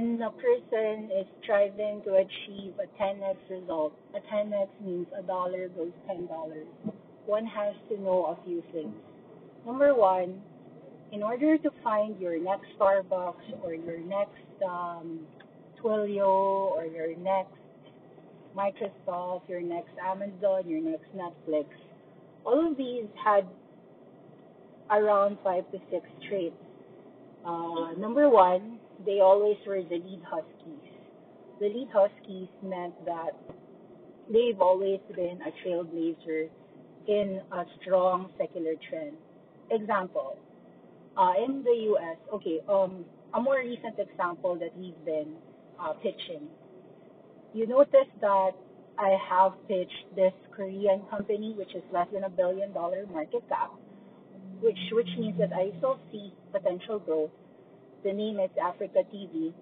When a person is striving to achieve a 10x result, a 10x means a dollar goes $10. One has to know a few things. Number one, in order to find your next Starbucks or your next um, Twilio or your next Microsoft, your next Amazon, your next Netflix, all of these had around five to six traits. Uh, number one, they always were the lead huskies. The lead huskies meant that they've always been a trailblazer in a strong secular trend. Example, uh, in the U.S., okay, um, a more recent example that we've been uh, pitching. You notice that I have pitched this Korean company, which is less than a billion dollar market cap, which which means that I still see potential growth the name is Africa TV.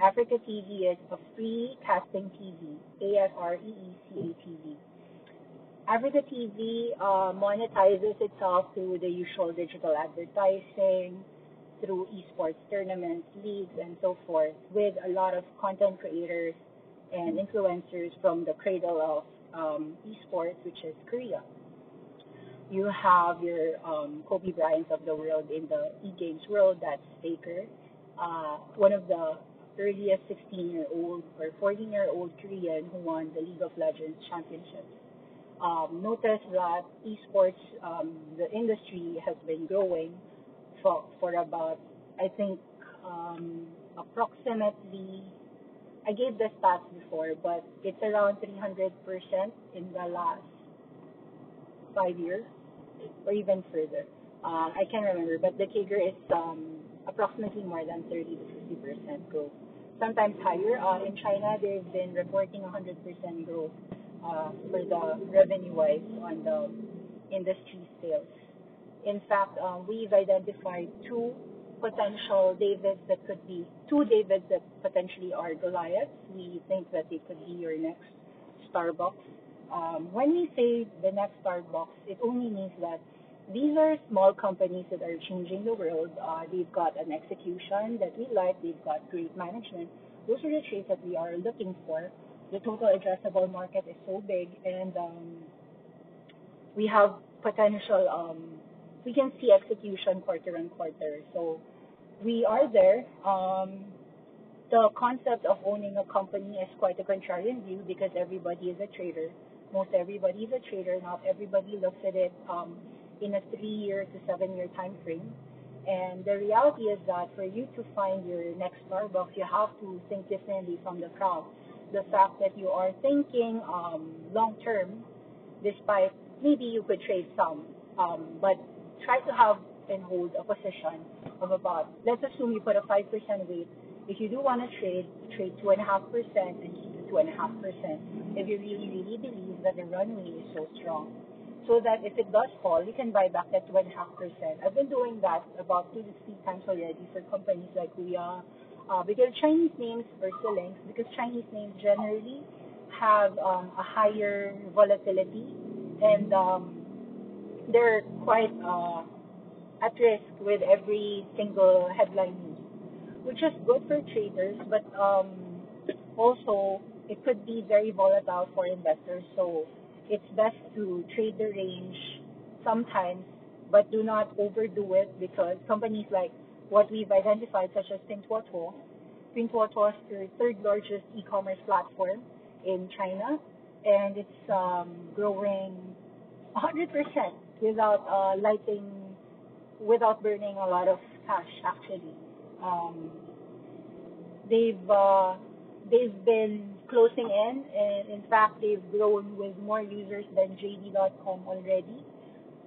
Africa TV is a free casting TV, A-F-R-E-E-C-A-TV. Africa TV uh, monetizes itself through the usual digital advertising, through esports tournaments, leagues, and so forth, with a lot of content creators and influencers from the cradle of um, esports, which is Korea you have your um, Kobe Bryants of the world in the e-games world. That's Faker, uh, one of the earliest 16-year-old or 14-year-old Korean who won the League of Legends championships. Um, notice that esports, um, the industry has been growing for, for about, I think, um, approximately, I gave the stats before, but it's around 300% in the last five years or even further. Uh, I can't remember, but the CAGR is um, approximately more than 30 to 50 percent growth. Sometimes higher. Uh, in China, they've been reporting 100 percent growth uh, for the revenue-wise on the industry sales. In fact, um, we've identified two potential Davids that could be two Davids that potentially are Goliaths. We think that they could be your next Starbucks um, when we say the next Starbucks, it only means that these are small companies that are changing the world. Uh, they've got an execution that we like. They've got great management. Those are the traits that we are looking for. The total addressable market is so big, and um, we have potential. Um, we can see execution quarter on quarter. So we are there. Um, the concept of owning a company is quite a contrarian view because everybody is a trader most everybody is a trader. Not everybody looks at it um, in a three-year to seven-year time frame. And the reality is that for you to find your next Starbucks, you have to think differently from the crowd. The fact that you are thinking um, long term, despite maybe you could trade some, um, but try to have and hold a position of about, let's assume you put a 5% weight. If you do want to trade, trade 2.5% and keep the 2.5% if you really, really believe that the runway is so strong. So that if it does fall, you can buy back that 2.5%. I've been doing that about two to three times already for companies like Huya, uh, because Chinese names are still because Chinese names generally have um, a higher volatility and um, they're quite uh, at risk with every single headline news, which is good for traders, but um, also it could be very volatile for investors. So it's best to trade the range sometimes, but do not overdo it because companies like what we've identified, such as Pinduoduo, Pinduoduo is the third largest e-commerce platform in China, and it's um, growing 100% without uh, lighting, without burning a lot of cash. Actually, um, they've uh, they've been closing in, and in fact, they've grown with more users than JD.com already.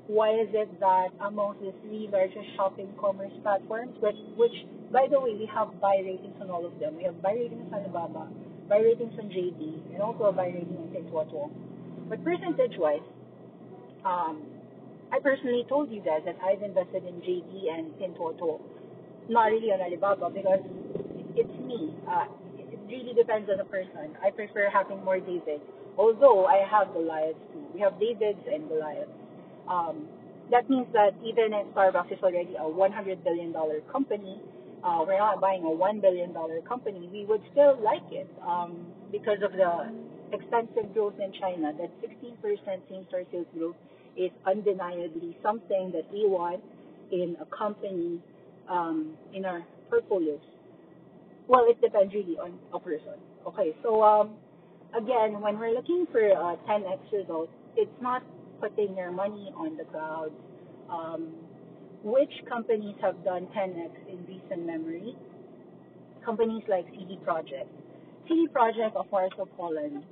why is it that among the three largest shopping commerce platforms, which, which by the way, we have buy ratings on all of them. We have buy ratings on Alibaba, buy ratings on JD, and also a buy rating on Pinduoduo. But percentage-wise, um, I personally told you guys that I've invested in JD and Pinduoduo, not really on Alibaba because it's me. Uh, really depends on the person. I prefer having more Davids, although I have Goliaths too. We have Davids and Goliaths. Um, that means that even if Starbucks is already a $100 billion company, uh, we're not buying a $1 billion company, we would still like it um, because of the extensive growth in China. That 16% same-store sales growth is undeniably something that we want in a company um, in our portfolios. Well, it depends really on a person. Okay, so um, again, when we're looking for a 10x results, it's not putting your money on the clouds. Um, which companies have done 10x in recent memory? Companies like CD Projekt. CD Projekt of Warsaw, Poland.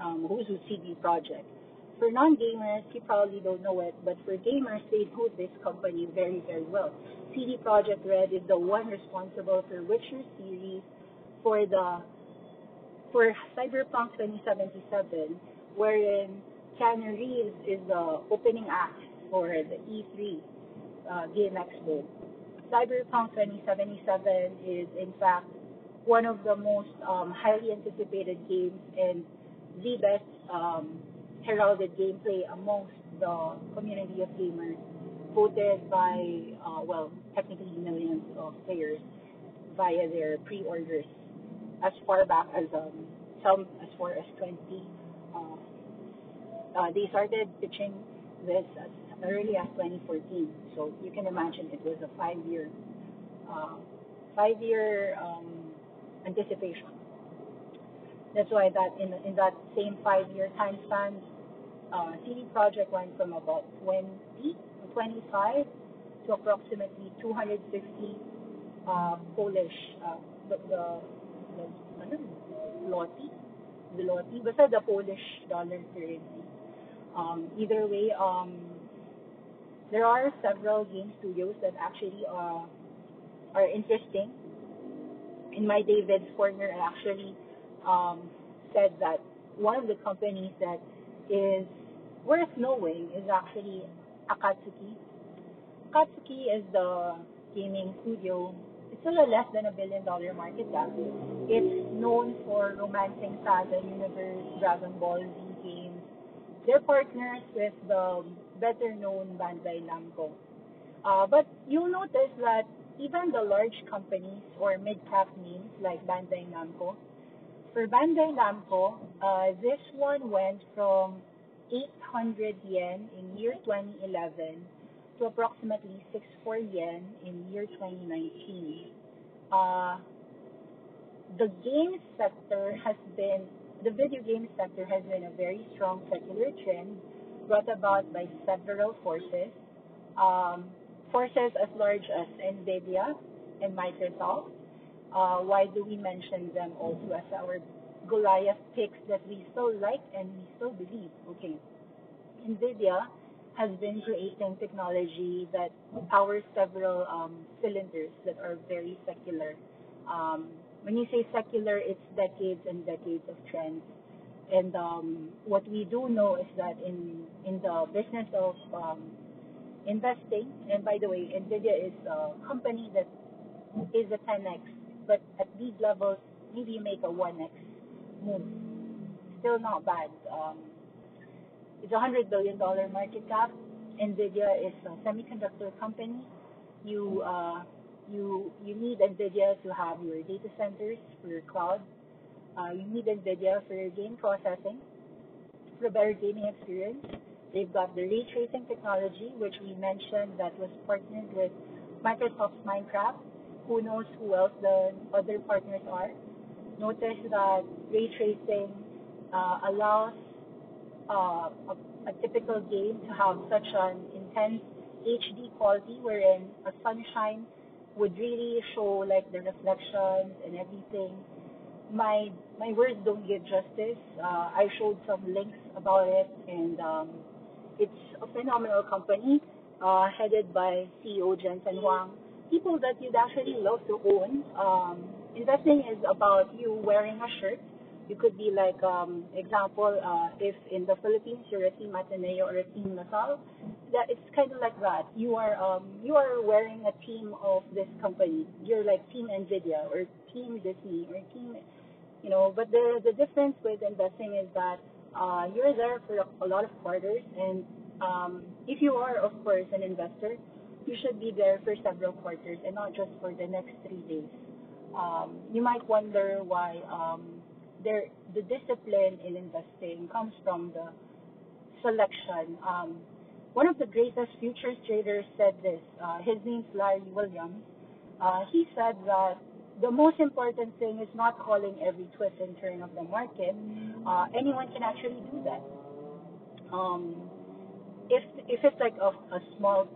Um, who's who CD Projekt? For non-gamers, you probably don't know it, but for gamers, they know this company very, very well. CD Projekt Red is the one responsible for Witcher series, for the for Cyberpunk 2077, wherein Keanu Reeves is the opening act for the E3 uh, Game Expo. Cyberpunk 2077 is, in fact, one of the most um, highly anticipated games and the best um, heralded gameplay amongst the community of gamers, voted by, uh, well, technically millions of players via their pre-orders as far back as um, some as far as 20 uh, they started pitching this as early as 2014. So you can imagine it was a five-year, uh, five-year um, anticipation. That's why that in in that same five-year time span, uh, CD Projekt went from about 20, 25 to approximately 250 uh, Polish, uh, the, the, the, zloty, zloty, the Polish dollar currency. Um, either way, um, there are several game studios that actually uh, are interesting. In my David's corner, I actually um, said that one of the companies that is worth knowing is actually Akatsuki. Akatsuki is the gaming studio. It's still a less than a billion dollar market cap. It's known for romancing Saga Universe, Dragon Ball Z games. they're partners with the better known Bandai Namco. Uh, but you'll notice that even the large companies or mid-cap names like Bandai Namco, for Bandai Namco, uh, this one went from 800 yen in year 2011 to approximately 64 yen in year 2019. Uh, the game sector has been the video game sector has been a very strong secular trend brought about by several forces. Um, forces as large as NVIDIA and Microsoft. Uh, why do we mention them also as our Goliath picks that we still like and we still believe? Okay. NVIDIA has been creating technology that powers several um, cylinders that are very secular. Um, when you say secular, it's decades and decades of trends. And um, what we do know is that in in the business of um, investing, and by the way, Nvidia is a company that is a 10x, but at these levels, maybe you make a 1x move. Still not bad. It's a hundred billion dollar market cap. Nvidia is a semiconductor company. You uh, you you need NVIDIA to have your data centers for your cloud. Uh, you need NVIDIA for your game processing, for a better gaming experience. They've got the ray tracing technology, which we mentioned that was partnered with Microsoft's Minecraft. Who knows who else the other partners are? Notice that ray tracing uh, allows uh, a, a typical game to have such an intense HD quality wherein a sunshine would really show like the reflections and everything. My my words don't give justice. Uh, I showed some links about it, and um, it's a phenomenal company uh, headed by CEO Jensen Huang. People that you'd actually love to own. Um, investing is about you wearing a shirt. You could be like, um, example, uh, if in the Philippines you're a team Ateneo or a team LaSalle, that it's kind of like that. You are um, you are wearing a team of this company. You're like team Nvidia or team Disney or team, you know. But the the difference with investing is that uh, you're there for a, a lot of quarters, and um, if you are, of course, an investor, you should be there for several quarters and not just for the next three days. Um, you might wonder why um, there, the discipline in investing comes from the selection. Um, one of the greatest futures traders said this. Uh, his name's Larry Williams. Uh, he said that the most important thing is not calling every twist and turn of the market. Uh, anyone can actually do that. Um, if if it's like a, a small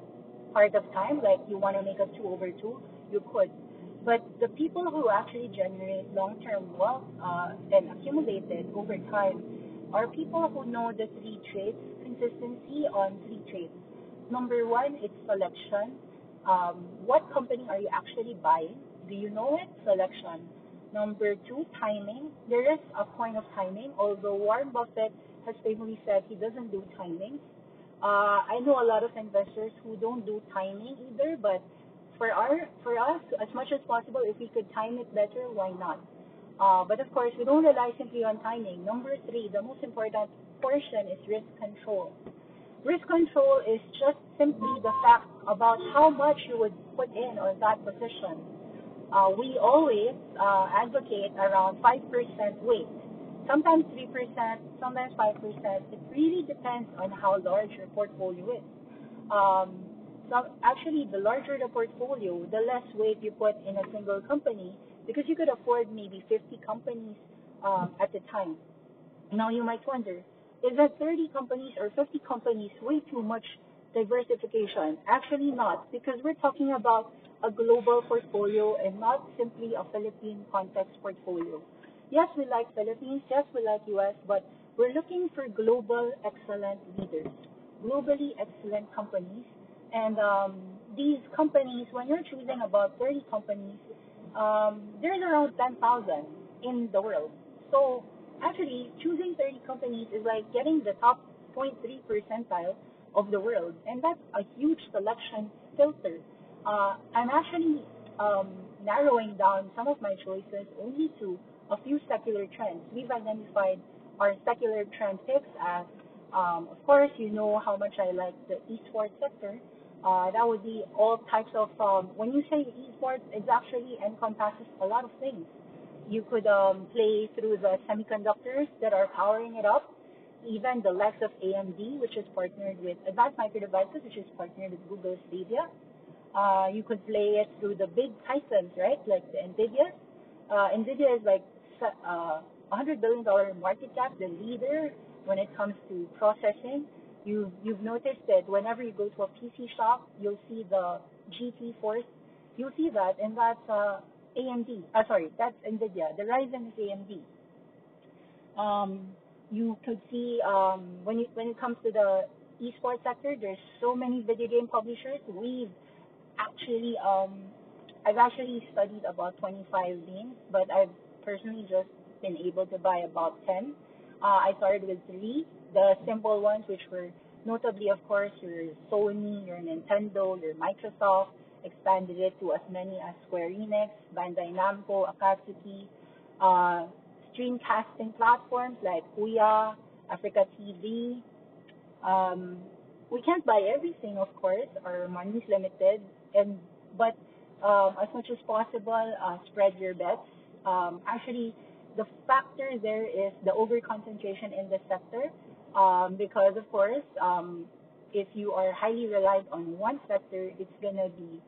part of time, like you want to make a two over two, you could. But the people who actually generate long-term wealth uh, and accumulate it over time are people who know the three traits, consistency on three traits. Number one, it's selection. Um, what company are you actually buying? Do you know it? Selection. Number two, timing. There is a point of timing, although Warren Buffett has famously said he doesn't do timing. Uh, I know a lot of investors who don't do timing either, but for our for us, as much as possible, if we could time it better, why not? Uh, but of course, we don't rely simply on timing. Number three, the most important portion is risk control. Risk control is just simply the fact about how much you would put in on that position. Uh, we always uh, advocate around 5% weight sometimes 3%, sometimes 5%. It really depends on how large your portfolio is. Um, actually, the larger the portfolio, the less weight you put in a single company because you could afford maybe 50 companies um, at the time. Now you might wonder, is that 30 companies or 50 companies way too much diversification? Actually not, because we're talking about a global portfolio and not simply a Philippine context portfolio. Yes, we like Philippines. Yes, we like US, but we're looking for global excellent leaders, globally excellent companies. And um, these companies, when you're choosing about 30 companies, um, there's around 10,000 in the world. So actually, choosing 30 companies is like getting the top 0.3 percentile of the world, and that's a huge selection filter. Uh, I'm actually um, narrowing down some of my choices only to a few secular trends. We've identified our secular trend picks as, um, of course, you know how much I like the esports sector. Uh, that would be all types of, um, when you say esports, it actually encompasses a lot of things. You could um, play through the semiconductors that are powering it up, even the likes of AMD, which is partnered with Advanced Micro Devices, which is partnered with Google Stadia. Uh, you could play it through the big titans, right, like the NVIDIA. Uh, NVIDIA is like uh, $100 billion market cap, the leader when it comes to processing. You, you've noticed that whenever you go to a PC shop, you'll see the GT Force. You'll see that, and that's uh, AMD. Uh, sorry, that's NVIDIA. The Ryzen is AMD. Um, you could see um, when, you, when it comes to the esports sector, there's so many video game publishers. We've actually, um, I've actually studied about 25 names, but I've personally just been able to buy about 10. Uh, I started with three, the simple ones, which were notably, of course, your Sony, your Nintendo, your Microsoft, expanded it to as many as Square Enix, Bandai Namco, Akatsuki, uh, streamcasting platforms like Huya, Africa TV. Um, we can't buy everything, of course. Our money is limited, and but um, as much as possible, uh, spread your bets um, actually the factor there is the over concentration in the sector um, because of course um, if you are highly reliant on one sector it's to be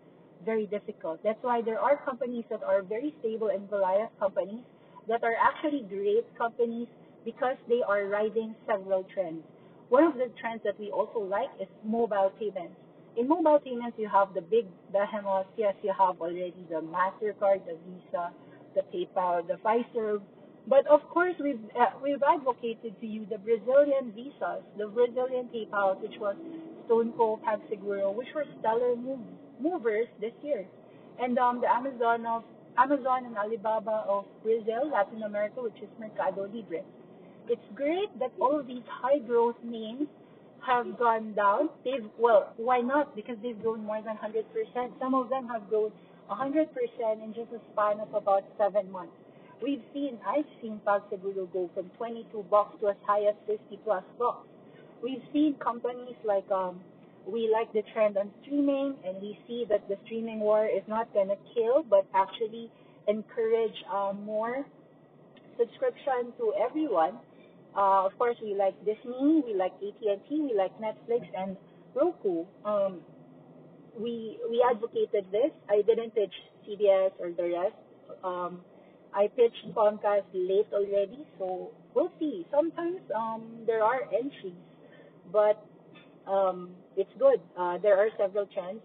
very difficult. That's why there are companies that are very stable and Goliath companies that are actually great companies because they are riding several trends. One of the trends that we also like is mobile payments. In mobile payments you have the big behemoths yes you have already the mastercard the visa the PayPal, the Fiserv, But of course, we've uh, we've advocated to you the Brazilian visas, the Brazilian PayPal, which was StoneCo, PagSeguro, which were stellar move, movers this year, and um, the Amazon of Amazon and Alibaba of Brazil, Latin America, which is Mercado Libre. It's great that all of these high growth names have gone down. They've well, why not? Because they've grown more than 100%. Some of them have grown 100% in just a span of about seven months. We've seen, I've seen PagSeguro go from 22 bucks to as high as 50 plus bucks. We've seen companies like um, we like the trend on streaming, and we see that the streaming war is not gonna kill, but actually encourage uh, more subscription to everyone. Uh, of course, we like Disney, we like AT&T, we like Netflix and Roku. Um, we we advocated this. I didn't pitch CBS or the rest. Um, I pitched Comcast late already, so we'll see. Sometimes um, there are entries, but um, it's good. Uh, there are several trends.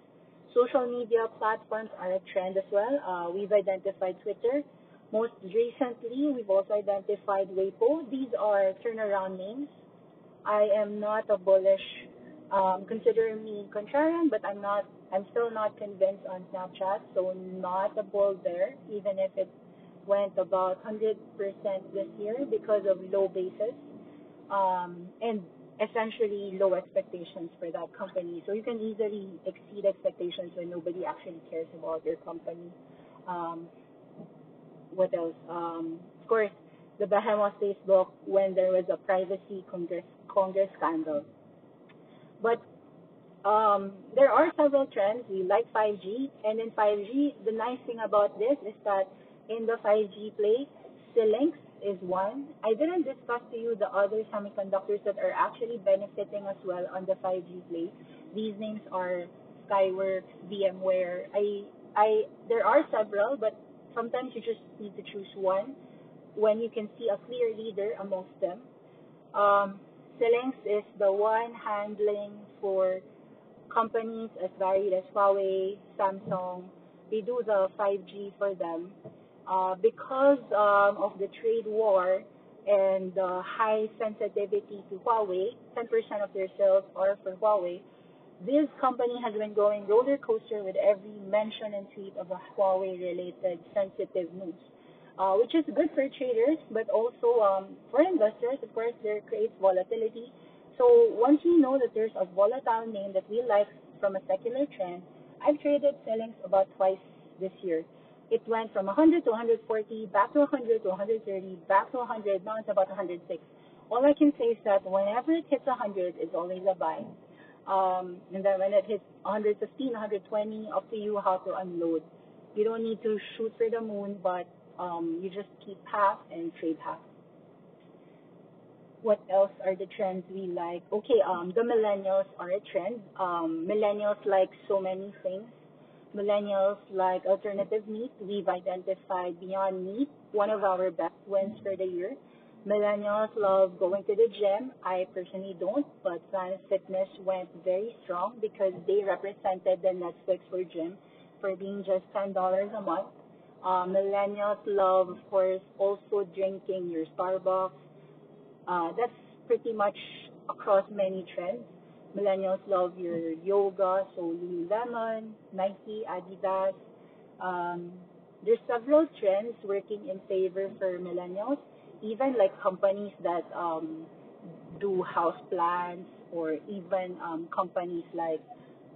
Social media platforms are a trend as well. Uh, we've identified Twitter. Most recently, we've also identified Weibo. These are turnaround names. I am not a bullish. Um, consider me contrarian, but I'm not. I'm still not convinced on Snapchat, so not a bull there, even if it went about 100% this year because of low basis um, and essentially low expectations for that company. So you can easily exceed expectations when nobody actually cares about your company. Um, what else? Um, of course, the behemoth Facebook when there was a privacy Congress Congress scandal. But um, there are several trends. We like 5G, and in 5G, the nice thing about this is that in the 5G play. Xilinx is one. I didn't discuss to you the other semiconductors that are actually benefiting as well on the 5G play. These names are Skyworks, VMware. I, I, there are several, but sometimes you just need to choose one when you can see a clear leader amongst them. Um, is the one handling for companies as varied as Huawei, Samsung. They do the 5G for them. Uh, because um, of the trade war and the high sensitivity to Huawei, 10% of their sales are for Huawei. This company has been going roller coaster with every mention and tweet of a Huawei related sensitive news, uh, which is good for traders, but also um, for investors, of course, there creates volatility. So once you know that there's a volatile name that we like from a secular trend, I've traded Xilinx about twice this year it went from 100 to 140, back to 100 to 130, back to 100, now it's about 106. All I can say is that whenever it hits 100, it's always a buy. Um, and then when it hits 115, 120, up to you how to unload. You don't need to shoot for the moon, but um, you just keep half and trade half. What else are the trends we like? Okay, um, the millennials are a trend. Um, millennials like so many things millennials like alternative meat. We've identified Beyond Meat, one of our best wins for the year. Millennials love going to the gym. I personally don't, but Planet Fitness went very strong because they represented the Netflix for gym for being just $10 a month. Uh, millennials love, of course, also drinking your Starbucks. Uh, that's pretty much across many trends. Millennials love your yoga, so Lululemon, Nike, Adidas. Um, there's several trends working in favor for millennials, even like companies that um, do house plans or even um, companies like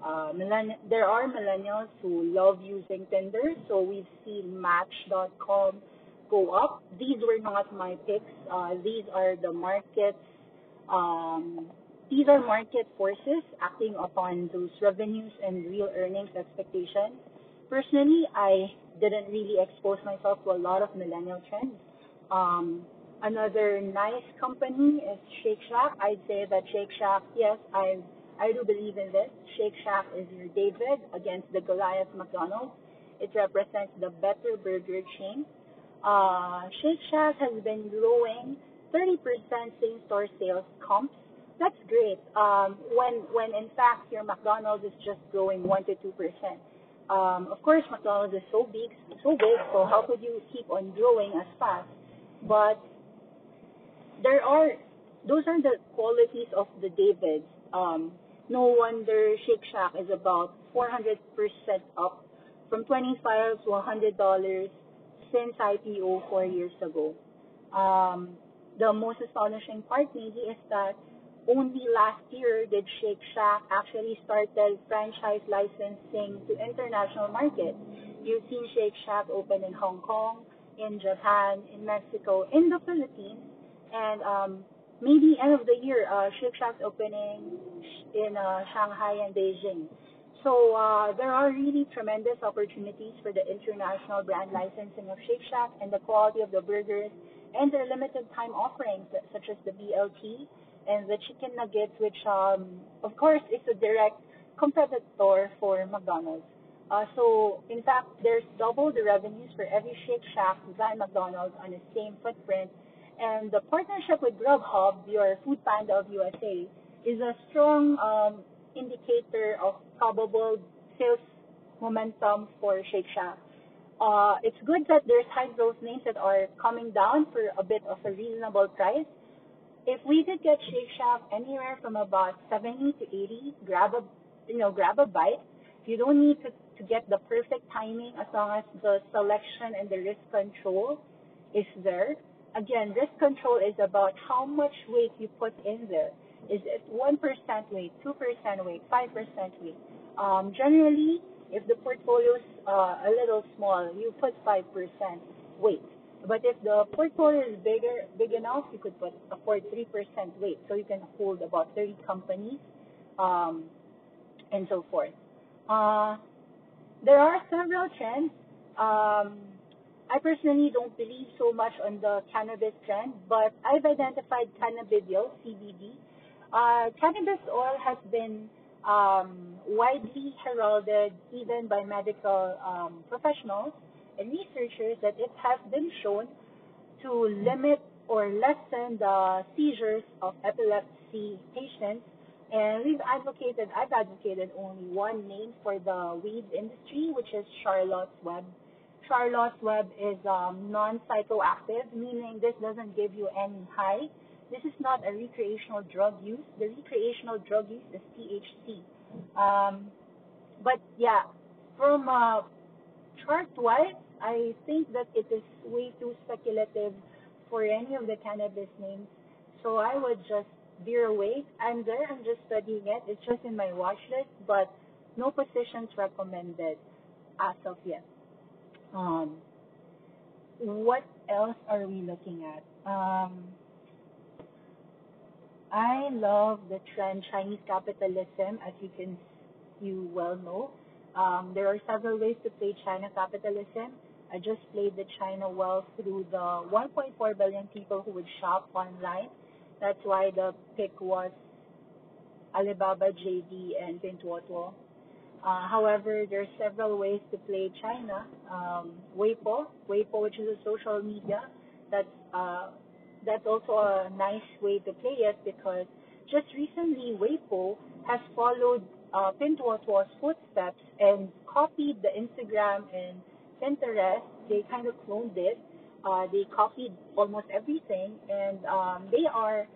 uh, millenn- there are millennials who love using Tinder, so we've seen Match.com go up. These were not my picks. Uh, these are the markets um, these are market forces acting upon those revenues and real earnings expectations. Personally, I didn't really expose myself to a lot of millennial trends. Um, another nice company is Shake Shack. I'd say that Shake Shack, yes, I I do believe in this. Shake Shack is your David against the Goliath McDonald's. It represents the better burger chain. Uh, Shake Shack has been growing 30% same-store sales comps that's great. Um, when when in fact your McDonald's is just growing one to two percent. Um, of course, McDonald's is so big, so big. So how could you keep on growing as fast? but there are those are the qualities of the Davids. Um, no wonder Shake Shack is about 400% up from 25 to 100 dollars since IPO four years ago. Um, the most astonishing part maybe is that only last year did Shake Shack actually started franchise licensing to international markets. You've seen Shake Shack open in Hong Kong, in Japan, in Mexico, in the Philippines, and um, maybe end of the year, uh, Shake Shack's opening in uh, Shanghai and Beijing. So uh, there are really tremendous opportunities for the international brand licensing of Shake Shack and the quality of the burgers and their limited time offerings such as the BLT and the chicken nuggets, which um, of course is a direct competitor for McDonald's. Uh, so in fact, there's double the revenues for every Shake Shack than McDonald's on the same footprint. And the partnership with Grubhub, your Food Panda of USA, is a strong um, indicator of probable sales momentum for Shake Shack. Uh, it's good that there's high growth names that are coming down for a bit of a reasonable price. If we could get Shake Shack anywhere from about 70 to 80, grab a, you know, grab a bite. You don't need to, to get the perfect timing as long as the selection and the risk control is there. Again, risk control is about how much weight you put in there. Is it 1% weight, 2% weight, 5% weight? Um, generally, if the portfolio is uh, a little small, you put 5% weight. But if the portfolio is bigger, big enough, you could put afford 3% weight. So you can hold about 30 companies um, and so forth. Uh, there are several trends. Um, I personally don't believe so much on the cannabis trend, but I've identified cannabidiol, CBD. Uh, cannabis oil has been um, widely heralded even by medical um, professionals and researchers that it has been shown to limit or lessen the seizures of epilepsy patients. And we've advocated, I've advocated only one name for the weed industry, which is Charlotte's Web. Charlotte's Web is um, non-psychoactive, meaning this doesn't give you any high this is not a recreational drug use. The recreational drug use is THC. Um, but yeah, from uh, chart-wise, I think that it is way too speculative for any of the cannabis names. So I would just veer away. I'm there. I'm just studying it. It's just in my watch list, but no positions recommended as of yet. Um, what else are we looking at? Um, I love the trend Chinese capitalism, as you can you well know. Um, there are several ways to play China capitalism. I just played the China well through the 1.4 billion people who would shop online. That's why the pick was Alibaba, JD, and Pinduoduo. Uh, however, there are several ways to play China. Um, Weibo, Weibo, which is a social media that's uh, that's also a nice way to play it because just recently Weibo has followed uh, Pinduoduo's footsteps and copied the Instagram and Pinterest. They kind of cloned it. Uh, they copied almost everything, and um, they are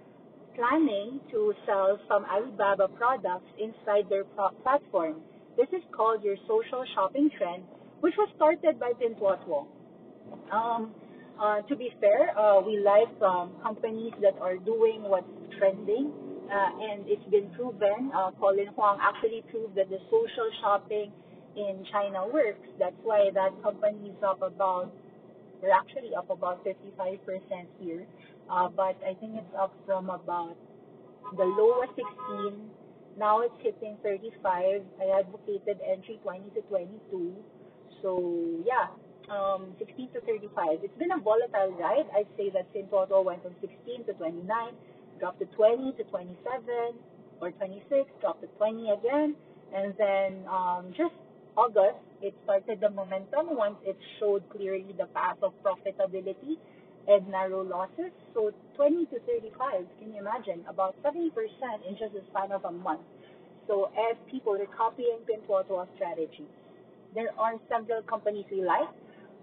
planning to sell some Alibaba products inside their pro- platform. This is called your social shopping trend, which was started by Pinduoduo. Um, uh, to be fair, uh, we like um, companies that are doing what's trending, uh, and it's been proven. Uh, Colin Huang actually proved that the social shopping in China works. That's why that company is up about, they're actually up about 55% here, uh, but I think it's up from about the low was 16, now it's hitting 35. I advocated entry 20 to 22. So yeah, um, 16 to 35. It's been a volatile ride. I'd say that Pinduoduo went from 16 to 29, dropped to 20 to 27 or 26, dropped to 20 again, and then um, just August, it started the momentum once it showed clearly the path of profitability and narrow losses. So 20 to 35, can you imagine? About 70% in just the span of a month. So as people are copying Pinduoduo's strategy, there are several companies we like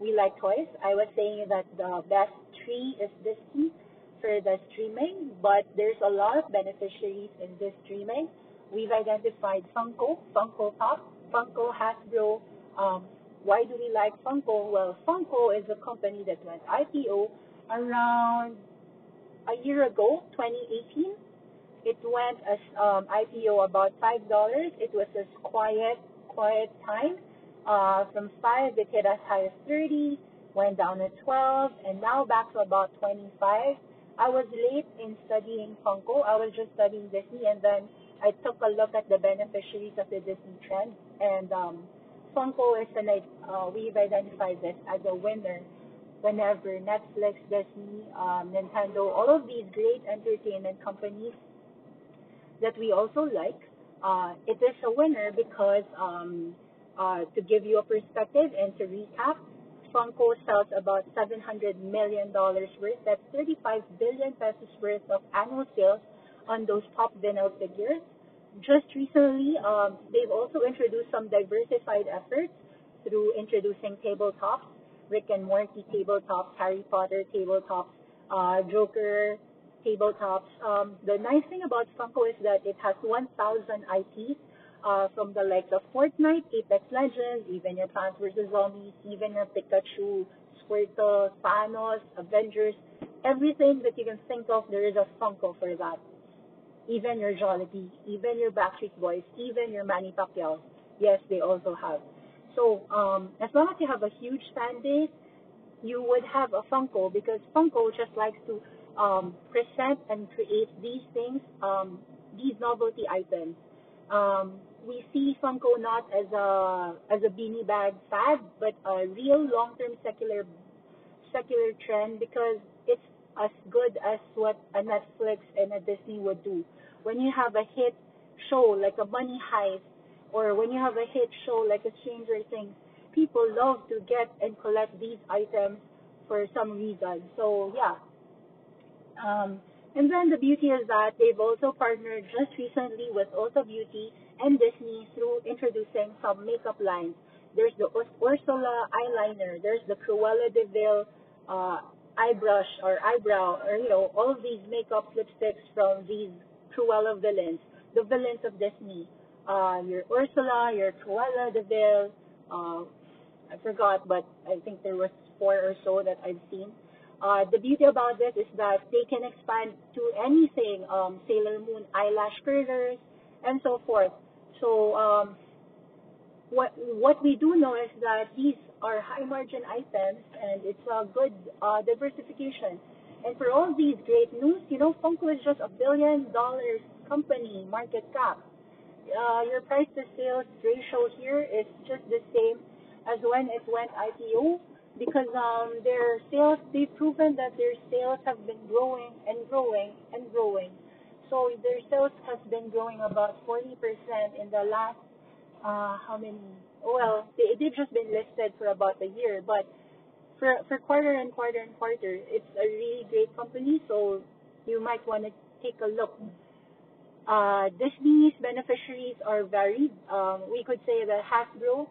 we like toys. I was saying that the best three is Disney for the streaming, but there's a lot of beneficiaries in this streaming. We've identified Funko, Funko Pop, Funko Hasbro. Um, why do we like Funko? Well, Funko is a company that went IPO around a year ago, 2018. It went as um, IPO about five dollars. It was a quiet, quiet time. Uh, from five, it hit as high as 30, went down to 12, and now back to about 25. I was late in studying Funko. I was just studying Disney, and then I took a look at the beneficiaries of the Disney trend, and um, Funko is an uh, we've identified this as a winner. Whenever Netflix, Disney, um, Nintendo, all of these great entertainment companies that we also like, uh, it is a winner because um, uh, to give you a perspective and to recap, Funko sells about $700 million worth. That's 35 billion pesos worth of annual sales on those top vinyl figures. Just recently, um, they've also introduced some diversified efforts through introducing tabletops, Rick and Morty tabletops, Harry Potter tabletops, uh, Joker tabletops. Um, the nice thing about Funko is that it has 1,000 IPs uh, from the likes of Fortnite, Apex Legends, even your Plants vs. Zombies, even your Pikachu, Squirtle, Thanos, Avengers, everything that you can think of, there is a Funko for that. Even your Jollibee, even your Backstreet Boys, even your Manny Pacquiao. Yes, they also have. So, um, as long as you have a huge fan base, you would have a Funko because Funko just likes to um, present and create these things, um, these novelty items. Um, we see Funko not as a as a beanie bag fad, but a real long-term secular secular trend because it's as good as what a Netflix and a Disney would do. When you have a hit show like a Money Heist, or when you have a hit show like a Stranger Things, people love to get and collect these items for some reason. So yeah. Um, and then the beauty is that they've also partnered just recently with Ulta Beauty and Disney through introducing some makeup lines. There's the Ursula eyeliner, there's the Cruella de Vil uh, eye brush or eyebrow, or you know, all of these makeup lipsticks from these Cruella villains, the villains of Disney. Uh, your Ursula, your Cruella de Vil, uh, I forgot, but I think there was four or so that I've seen. Uh, the beauty about this is that they can expand to anything, um, Sailor Moon eyelash curlers, and so forth. So um, what what we do know is that these are high margin items, and it's a good uh, diversification. And for all these great news, you know, Funko is just a billion dollars company market cap. Uh, your price to sales ratio here is just the same as when it went IPO because um, their sales, they've proven that their sales have been growing and growing and growing. So their sales has been growing about 40% in the last, uh, how many? Well, they, they've just been listed for about a year, but for, for quarter and quarter and quarter, it's a really great company, so you might want to take a look. Uh, Disney's beneficiaries are varied. Um, we could say that Hasbro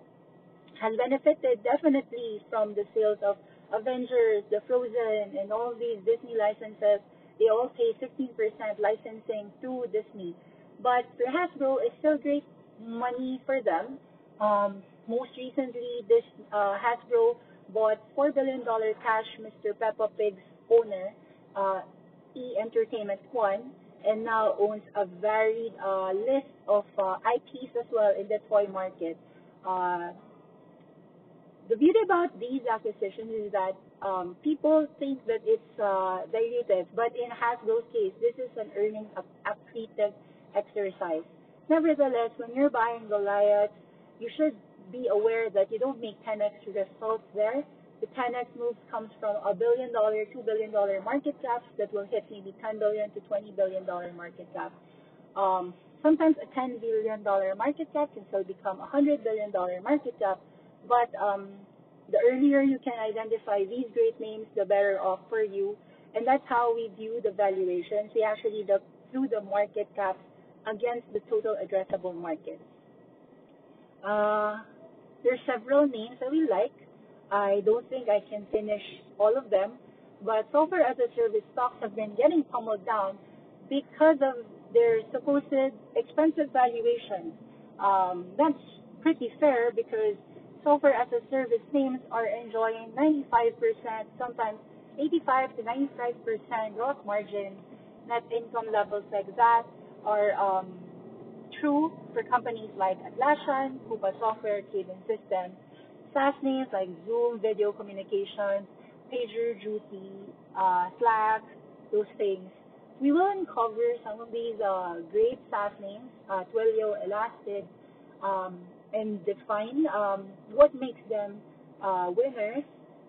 has benefited definitely from the sales of Avengers, the Frozen, and all these Disney licenses. They all pay 15% licensing to Disney. But for Hasbro, it's still great money for them. Um, most recently, this uh, Hasbro bought $4 billion cash Mr. Peppa Pig's owner, uh, E Entertainment One, and now owns a varied uh, list of uh, IPs as well in the toy market. Uh, the beauty about these acquisitions is that um, people think that it's uh, dilutive, but in Hasbro's case, this is an earnings accretive exercise. Nevertheless, when you're buying Goliath, you should be aware that you don't make 10x results there. The 10x move comes from a billion dollar, two billion dollar market caps that will hit maybe 10 billion to 20 billion dollar market cap. Um, sometimes a 10 billion dollar market cap can still become a 100 billion dollar market cap but um, the earlier you can identify these great names, the better off for you. And that's how we view the valuations. We actually look through the market cap against the total addressable market. Uh, there's several names that we like. I don't think I can finish all of them, but software as a service stocks have been getting pummeled down because of their supposed expensive valuations. Um, that's pretty fair because software as a service names are enjoying 95%, sometimes 85 to 95% gross margin, net income levels like that are um, true for companies like Atlassian, Coupa Software, Cadence Systems, SaaS names like Zoom, Video Communications, PagerDuty, uh, Slack, those things. We will uncover some of these uh, great SaaS names, uh, Twilio, Elastic, um, and define um, what makes them uh, winners.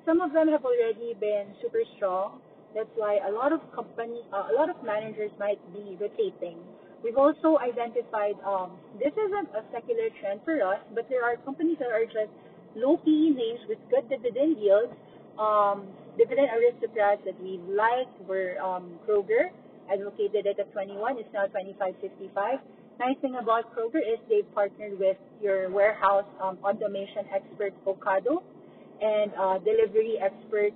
Some of them have already been super strong. That's why a lot of company, uh, a lot of managers might be rotating. We've also identified um, this isn't a secular trend for us, but there are companies that are just low PE names with good dividend yields. Um, dividend aristocrats that we liked were um, Kroger, advocated it at 21, it's now 25.65. Nice thing about Kroger is they've partnered with your warehouse um, automation expert Ocado and uh, delivery experts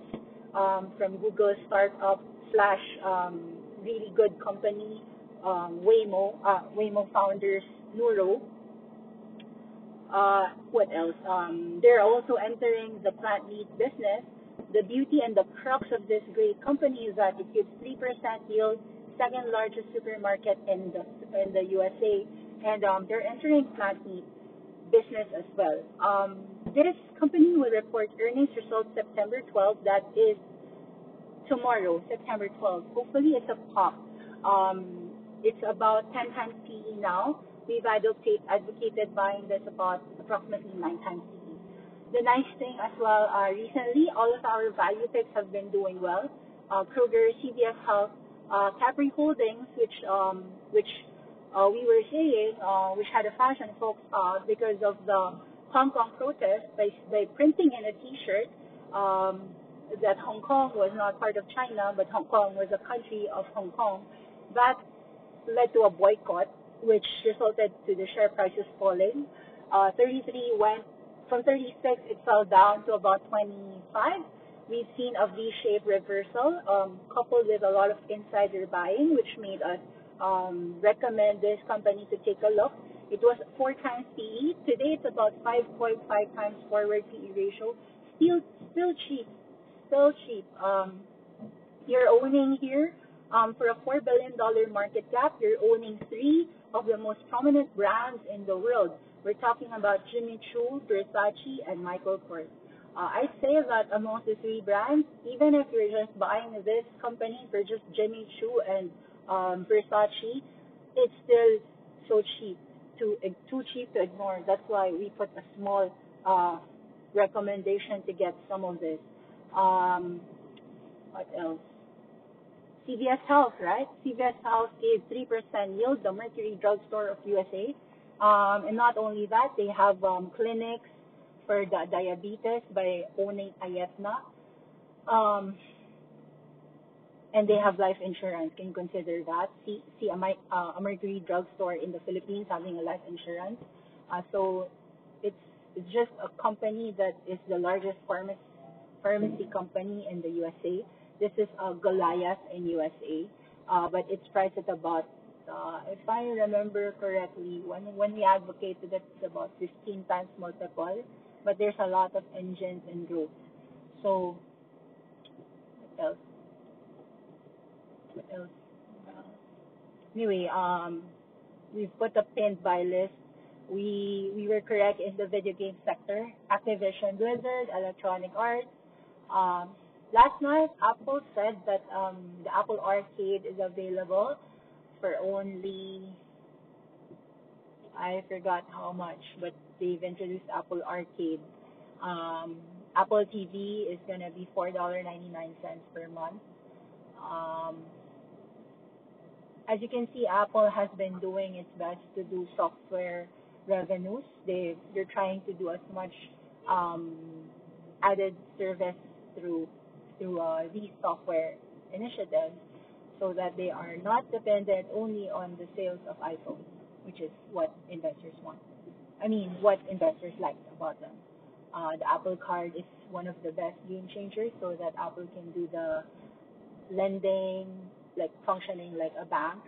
um, from Google startup slash um, really good company um, Waymo, uh, Waymo founders Nuro. Uh, what else? Um, they're also entering the plant meat business. The beauty and the crux of this great company is that it gives 3% yield, second largest supermarket in the in the USA, and um, they're entering plant meat business as well. Um, this company will report earnings results September 12th. That is tomorrow, September 12th. Hopefully, it's a pop. Um, it's about 10 times PE now. We've advocate, advocated buying this about approximately 9 times PE. The nice thing as well, uh, recently, all of our value picks have been doing well. Uh, Kroger, CVS Health, uh, Capri Holdings, which um, which uh, we were saying, uh, which had a fashion focus uh, because of the Hong Kong protest by, by printing in a T-shirt um, that Hong Kong was not part of China, but Hong Kong was a country of Hong Kong. That led to a boycott, which resulted to the share prices falling. Uh, 33 went from 36, it fell down to about 25. We've seen a V-shaped reversal, um, coupled with a lot of insider buying, which made us um, recommend this company to take a look. It was four times PE. Today it's about 5.5 times forward PE ratio. Still, still cheap, still cheap. Um, you're owning here um, for a $4 billion market cap, you're owning three of the most prominent brands in the world. We're talking about Jimmy Choo, Versace, and Michael Kors. Uh, I'd say that amongst the three brands, even if you're just buying this company for just Jimmy Choo and um, Versace, it's still so cheap to too cheap to ignore. That's why we put a small uh, recommendation to get some of this. Um, what else? CVS Health, right? CVS Health gave 3% yield, the Mercury Drugstore of USA. Um, and not only that, they have um, clinics for the diabetes by owning Aetna. Um, and they have life insurance. Can you consider that? See, see a, uh, a Mercury Drugstore in the Philippines having a life insurance. Uh, so it's, it's just a company that is the largest pharmacy, pharmacy company in the USA. This is uh, Goliath in USA, uh, but it's priced at about, uh, if I remember correctly, when when we advocated it, it's about 15 times multiple. But there's a lot of engines and growth. So, what else? What else? Uh, anyway, um, we've put a pinned buy list. We we were correct in the video game sector. Activision Blizzard, Electronic Arts, um, Last night, Apple said that um, the Apple Arcade is available for only I forgot how much, but they've introduced Apple Arcade. Um, Apple TV is gonna be four dollar ninety nine cents per month. Um, as you can see, Apple has been doing its best to do software revenues. They they're trying to do as much um, added service through through uh, these software initiatives so that they are not dependent only on the sales of iPhones, which is what investors want. I mean, what investors like about them. Uh, the Apple Card is one of the best game changers so that Apple can do the lending, like functioning like a bank,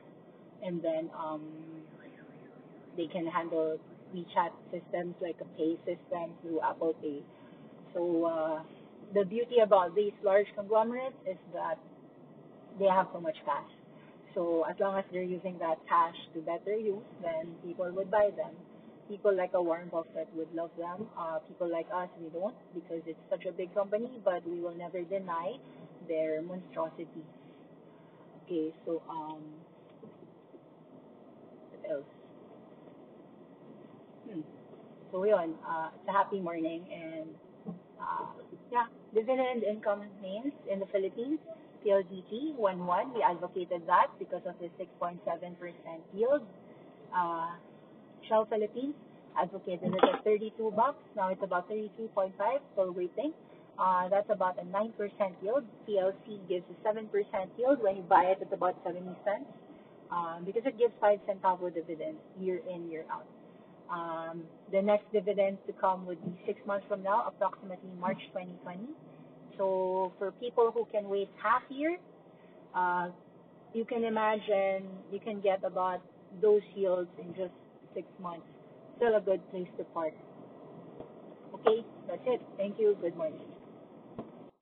and then um, they can handle WeChat systems like a pay system through Apple Pay. So uh, the beauty about these large conglomerates is that they have so much cash. So as long as they're using that cash to better use, then people would buy them. People like a Warren Buffett would love them. Uh, people like us, we don't because it's such a big company, but we will never deny their monstrosities. Okay, so um, what else? Hmm. So yun, uh, it's a happy morning and uh, yeah, dividend income names in the Philippines. PLDT 1-1, we advocated that because of the 6.7% yield. Uh, Shell Philippines advocated it at 32 bucks. Now it's about 32.5, still waiting. Uh, that's about a 9% yield. PLC gives a 7% yield. When you buy it, at about 70 cents um, because it gives 5 centavo dividends year in, year out. Um, the next dividend to come would be six months from now, approximately March 2020. So for people who can wait half year, uh, you can imagine you can get about those yields in just six months. Still a good place to park. Okay, that's it. Thank you. Good morning.